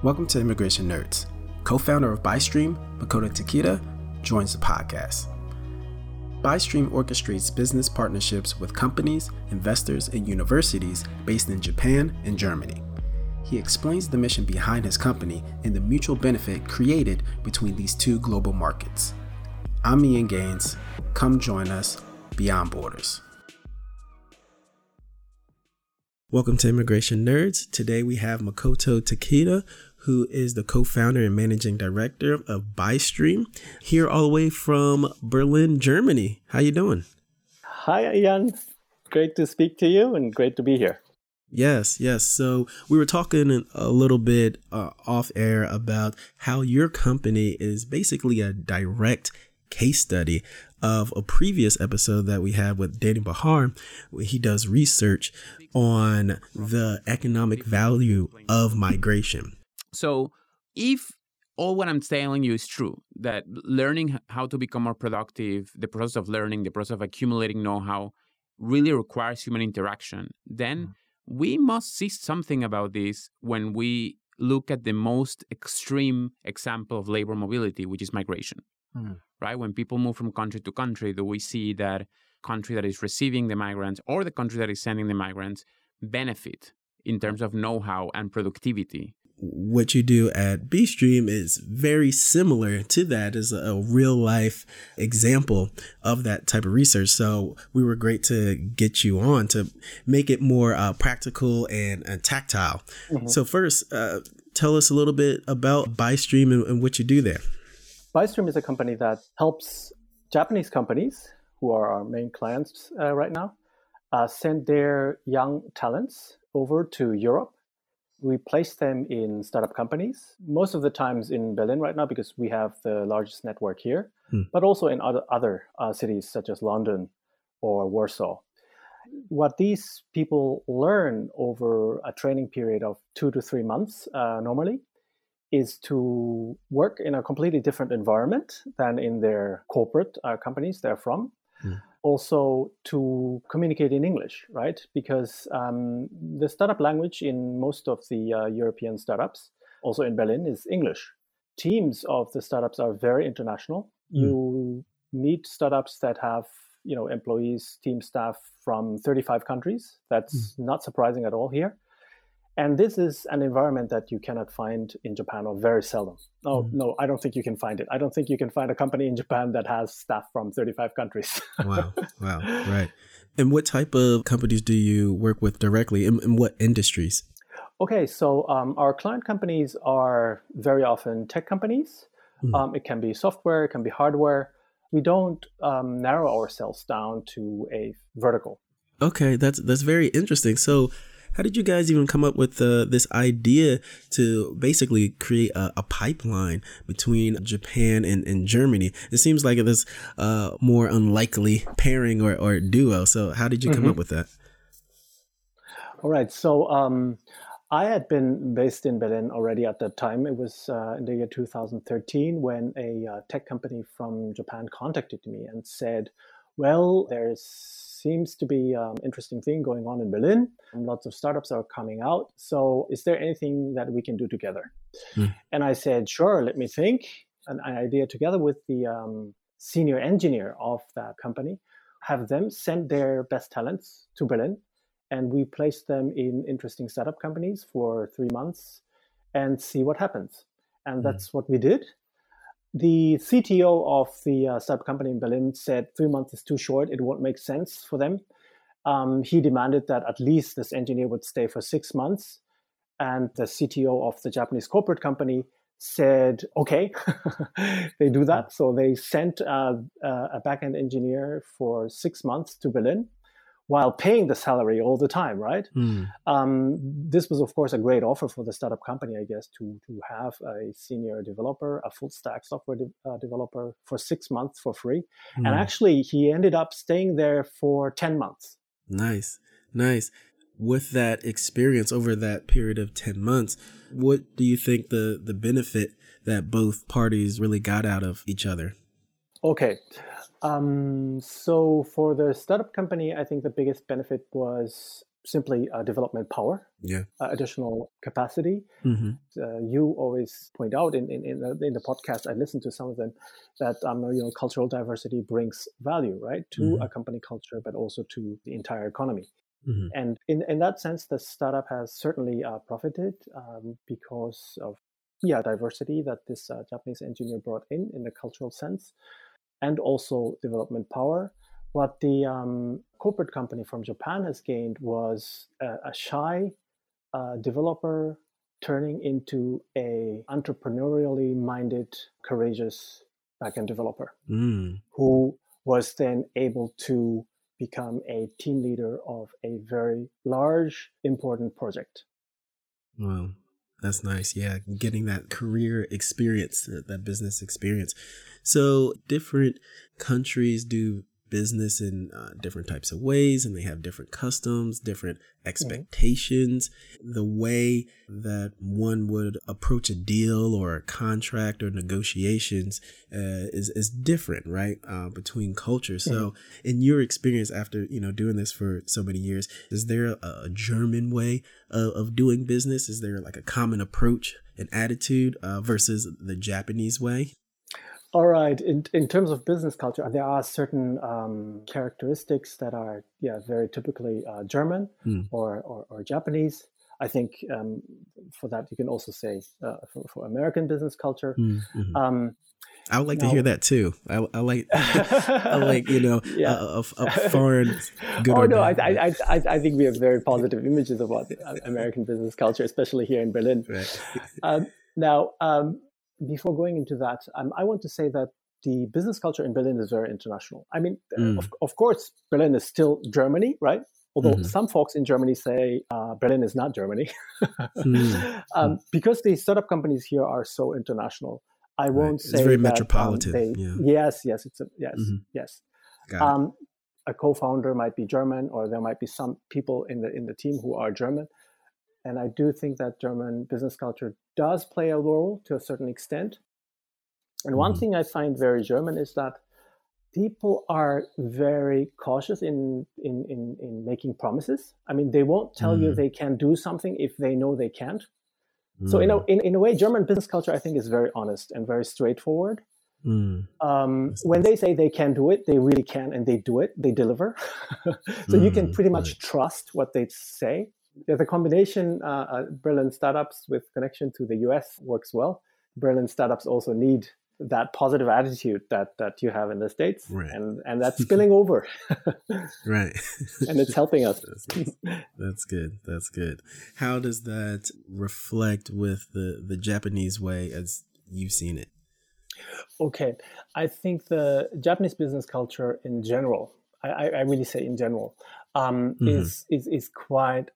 Welcome to Immigration Nerds. Co founder of Bystream, Makoto Takeda, joins the podcast. Bystream orchestrates business partnerships with companies, investors, and universities based in Japan and Germany. He explains the mission behind his company and the mutual benefit created between these two global markets. I'm Ian Gaines. Come join us beyond borders. Welcome to Immigration Nerds. Today we have Makoto Takeda, who is the co-founder and managing director of Bystream, here all the way from Berlin, Germany. How you doing? Hi, Ian. Great to speak to you and great to be here. Yes, yes. So we were talking a little bit uh, off air about how your company is basically a direct case study of a previous episode that we had with Dany Bahar. He does research on the economic value of migration. So, if all what I'm telling you is true, that learning how to become more productive, the process of learning, the process of accumulating know how really requires human interaction, then mm. we must see something about this when we look at the most extreme example of labor mobility, which is migration. Mm. Right? When people move from country to country, do we see that country that is receiving the migrants or the country that is sending the migrants benefit in terms of know-how and productivity what you do at Bystream is very similar to that as a real life example of that type of research. So we were great to get you on to make it more uh, practical and, and tactile. Mm-hmm. So first, uh, tell us a little bit about Bystream and, and what you do there. Bystream is a company that helps Japanese companies who are our main clients uh, right now, uh, send their young talents over to Europe. We place them in startup companies, most of the times in Berlin right now because we have the largest network here, hmm. but also in other, other uh, cities such as London or Warsaw. What these people learn over a training period of two to three months uh, normally is to work in a completely different environment than in their corporate uh, companies they're from. Mm. Also, to communicate in English, right? Because um, the startup language in most of the uh, European startups, also in Berlin, is English. Teams of the startups are very international. Mm. You meet startups that have you know employees, team staff from 35 countries. That's mm. not surprising at all here. And this is an environment that you cannot find in Japan or very seldom. Oh, mm. no, I don't think you can find it. I don't think you can find a company in Japan that has staff from 35 countries. wow. Wow. Right. And what type of companies do you work with directly in, in what industries? Okay. So um, our client companies are very often tech companies. Mm. Um, it can be software, it can be hardware. We don't um, narrow ourselves down to a vertical. Okay. That's, that's very interesting. So, how did you guys even come up with uh, this idea to basically create a, a pipeline between Japan and, and, Germany? It seems like this uh, more unlikely pairing or, or duo. So, how did you come mm-hmm. up with that? All right. So, um, I had been based in Berlin already at that time. It was uh, in the year 2013 when a uh, tech company from Japan contacted me and said, Well, there's seems to be an um, interesting thing going on in Berlin. And Lots of startups are coming out. So, is there anything that we can do together? Mm. And I said, sure, let me think. An, an idea together with the um, senior engineer of that company, have them send their best talents to Berlin. And we place them in interesting startup companies for three months and see what happens. And hmm. that's mm. what we did the CTO of the uh, startup company in Berlin said three months is too short. It won't make sense for them. Um, he demanded that at least this engineer would stay for six months. And the CTO of the Japanese corporate company said, okay, they do that. So they sent uh, uh a backend engineer for six months to Berlin while paying the salary all the time, right? Mm. Um, this was, of course, a great offer for the startup company, I guess, to to have a senior developer, a full stack software de- uh, developer for six months for free. Mm. And actually, he ended up staying there for ten months. Nice, nice. With that experience over that period of ten months, what do you think the the benefit that both parties really got out of each other? Okay. Um, so for the startup company, I think the biggest benefit was simply uh, development power, yeah, uh, additional capacity. mm-hmm. Uh, you always point out in in, in, the, in the podcast, I listen to some of them, that um, you know cultural diversity brings value, right, to Mhm. a company culture, but also to the entire economy. Mhm. And in, in that sense, the startup has certainly uh, profited um, because of yeah diversity that this uh, Japanese engineer brought in in the cultural sense, and also development power. What the um, corporate company from Japan has gained was a, a shy uh, developer turning into a entrepreneurially minded, courageous backend developer Mm. who was then able to become a team leader of a very large, important project. Wow. That's nice. Yeah. Getting that career experience, that business experience. So different countries do business in uh, different types of ways and they have different customs, different expectations. The way that one would approach a deal or a contract or negotiations uh, is, is different, right? Uh, between cultures. So in your experience after, you know, doing this for so many years, is there a, a German way of, of doing business? Is there like a common approach and attitude uh, versus the Japanese way? All right. In, in terms of business culture, there are certain um, characteristics that are, yeah, very typically uh, German Hmm. or, or, or Japanese. I think um, for that, you can also say uh, for, for American business culture. Mm-hmm. Um, I would like to hear that too. I, I like, I like you know, Yeah. a, a, a foreign good oh no, I. I, I, I think we have very positive images about uh, American business culture, especially here in Berlin. Right. Um, now, um, before going into that, um, I want to say that the business culture in Berlin is very international. I mean, uh, Mm. of, of course, Berlin is still Germany, right? Although Mhm. some folks in Germany say uh, Berlin is not Germany, Mm. um, because the startup companies here are so international. I won't It's say very that, um, metropolitan, they- yeah. Yes, yes, it's a, yes, Mhm. yes. Um, a co-founder might be German, or there might be some people in the in the team who are German. And I do think that German business culture does play a role to a certain extent. And one Mhm. thing I find very German is that people are very cautious in in in, in making promises. I mean, they won't tell you Mm. they can do something if they know they can't. So in a Mm. in, in a way, German business culture I think is very honest and very straightforward Mm. um, when they say they can do it, they really can, and they do it. They deliver. so you can Mm, pretty much right. trust what they say. Yeah, the combination uh, uh, Berlin startups with connection to the US works well. Berlin startups also need that positive attitude that that you have in the states, Right. and and that's spilling over, Right. and it's helping us. That's, nice. That's good. That's good. How does that reflect with the the Japanese way as you've seen it? Okay, I think the Japanese business culture in general, I, I really say in general, um, Mhm. is, is is quite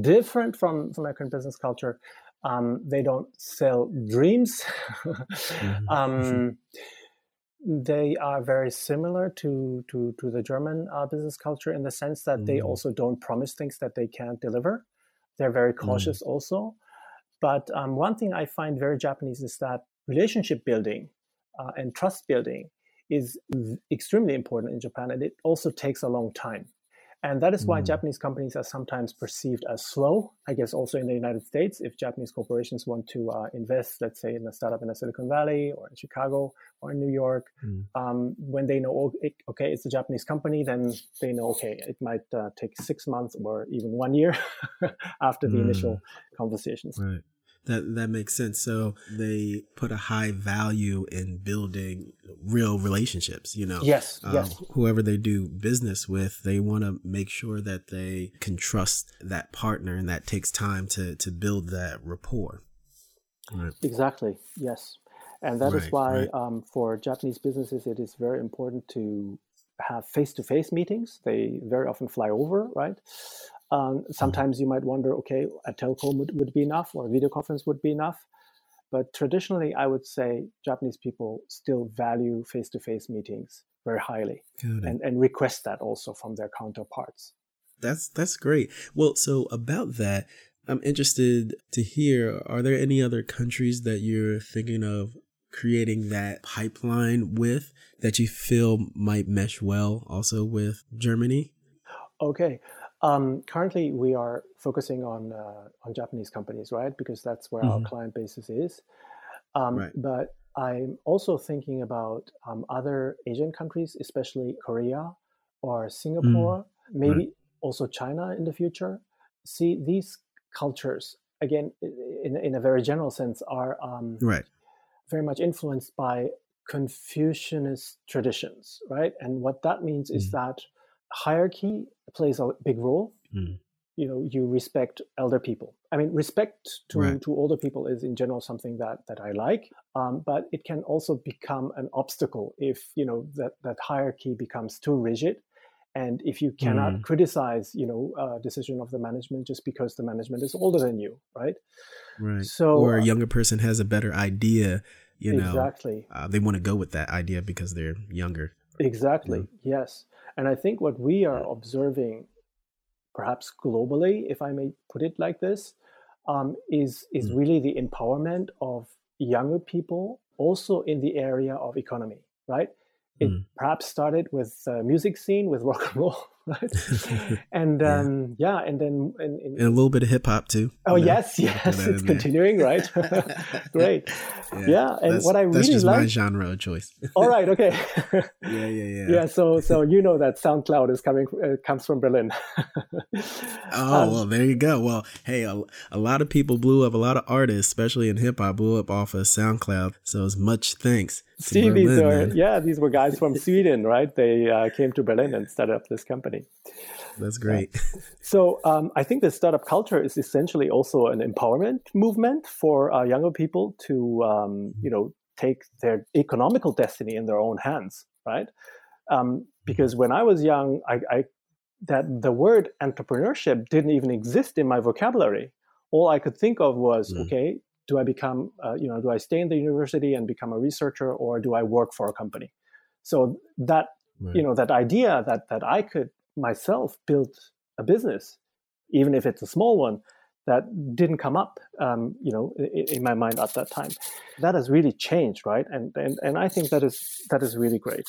different from from American business culture. Um, they don't sell dreams. um, they are very similar to to to the German uh, business culture in the sense that they Mm. also don't promise things that they can't deliver. They're very cautious also. But um, one thing I find very Japanese is that relationship building uh, and trust building is extremely important in Japan, and it also takes a long time. And that is why Mm. Japanese companies are sometimes perceived as slow. I guess also in the United States, if Japanese corporations want to uh, invest, let's say in a startup in the Silicon Valley or in Chicago or in New York, Mm. um, when they know, oh, okay, it's a Japanese company, then they know, okay, it might uh, take six months or even one year after the Mm. initial conversations. Right. That that makes sense. So they put a high value in building real relationships. You know, Yes, Um, yes, whoever they do business with, they want to make sure that they can trust that partner, and that takes time to to build that rapport. Right. exactly. Yes. And that is Right, why right. um, for Japanese businesses, it is very important to have face to face meetings. They very often fly over, right? Um, sometimes you might wonder, okay, a telco would, would be enough or a video conference would be enough. But traditionally, I would say Japanese people still value face to face meetings very highly and, and request that also from their counterparts. That's that's great. Well, so about that, I'm interested to hear. Are there any other countries that you're thinking of creating that pipeline with that you feel might mesh well also with Germany? Okay. Um, currently, we are focusing on uh, on Japanese companies, right? Because that's where mm-hmm. our client basis is. Um, right. But I'm also thinking about um, other Asian countries, especially Korea or Singapore, mm. maybe right. also China in the future. See, these cultures, again, in, in a very general sense, are um, right. very much influenced by Confucianist traditions, right? And what that means mm. is that hierarchy plays a big role. Mm. You know you respect elder people. I mean respect to, right. to older people is in general something that that i like um, but it can also become an obstacle if you know that that hierarchy becomes too rigid. And if you cannot mm. criticize you know uh, decision of the management just because the management is older than you right? Right. So or a uh younger person has a better idea you know exactly. uh, they want to go with that idea because they're younger exactly know? yes and i think what we are observing perhaps globally, if I may put it like this, um, is is mm. really the empowerment of younger people, also in the area of economy. Right? It mm. perhaps started with uh, music scene with rock and roll, right? and yeah. Um, yeah. and then and, a little bit of hip hop too. Oh know? yes, yes, it's continuing, right? Great, yeah. yeah. And what I really that's just like, my genre of choice. All right, okay. yeah, yeah, yeah. Yeah, so so you know that SoundCloud is coming uh, comes from Berlin. oh um, well, there you go. Well, hey, a, a lot of people blew up. A lot of artists, especially in hip hop, blew up off of SoundCloud. So as much thanks. See, these are yeah, these were guys from Sweden, right? They uh, came to Berlin and started up this company. That's great. so um, I think the startup culture is essentially also an empowerment movement for uh, younger people to, um, you know, take their economical destiny in their own hands, right? Um, because when I was young, I, I that the word entrepreneurship didn't even exist in my vocabulary. All I could think of was, mm. okay, do I become, uh, you know, do I stay in the university and become a researcher, or do I work for a company? So that, right. you know, that idea that that I could myself build a business, even if it's a small one, that didn't come up, um, you know, in, in, my mind at that time. That has really changed, right? And and and I think that is that is really great.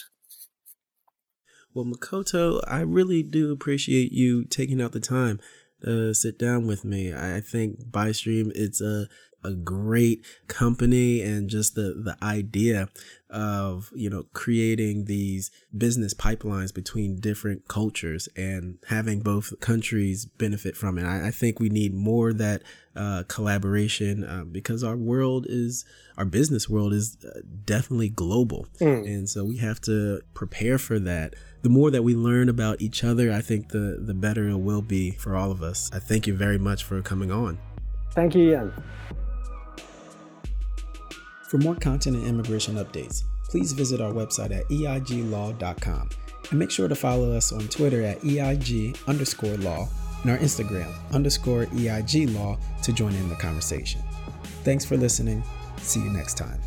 Well, Makoto, I really do appreciate you taking out the time to sit down with me. I think Bystream it's a a great company and just the the idea of you know creating these business pipelines between different cultures and having both countries benefit from it. I, I think we need more that uh, collaboration uh, because our world is our business world is uh, definitely global, mm. and so we have to prepare for that. The more that we learn about each other, I think the the better it will be for all of us. I thank you very much for coming on. Thank you, Ian. For more content and immigration updates, please visit our website at eiglaw.com and make sure to follow us on Twitter at EIG underscore law and our Instagram underscore EIG law to join in the conversation. Thanks for listening. See you next time.